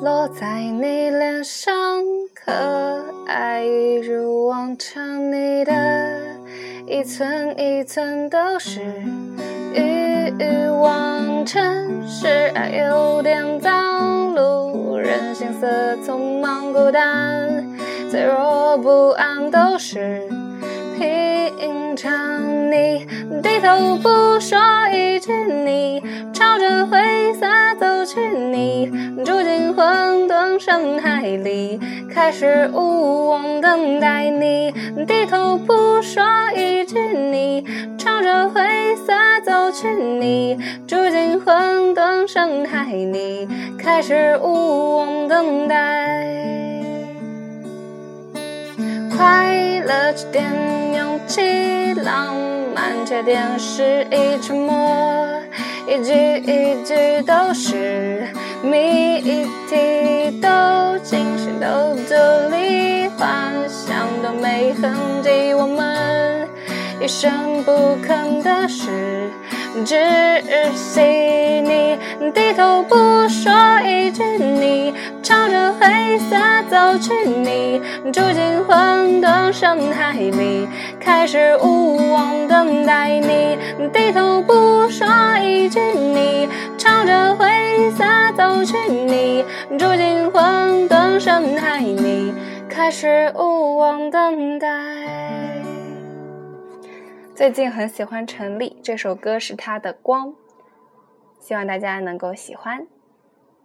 落在你脸上，可爱一如往常。你的一寸一寸都是欲望，城市爱有点脏，路人行色匆忙孤单，脆弱不安都是平常。你低头不说一句，你朝着灰色去，你住进混沌深海里，开始无望等待。你低头不说一句，你朝着灰色走去，你住进混沌深海里，开始无望等待。快乐起点，勇气浪漫缺点是一沉默，一句一句都是谜一题，都惊醒，都独立，幻想都没痕迹，我们一声不吭的是窒息。你低头不说一句，你朝着灰色走去，你住进混沌深海里，开始无望等待。你低头不去，你朝着灰色走去，你住进混沌深海里，开始无望等待。最近很喜欢陈粒，这首歌是他的《光》，希望大家能够喜欢。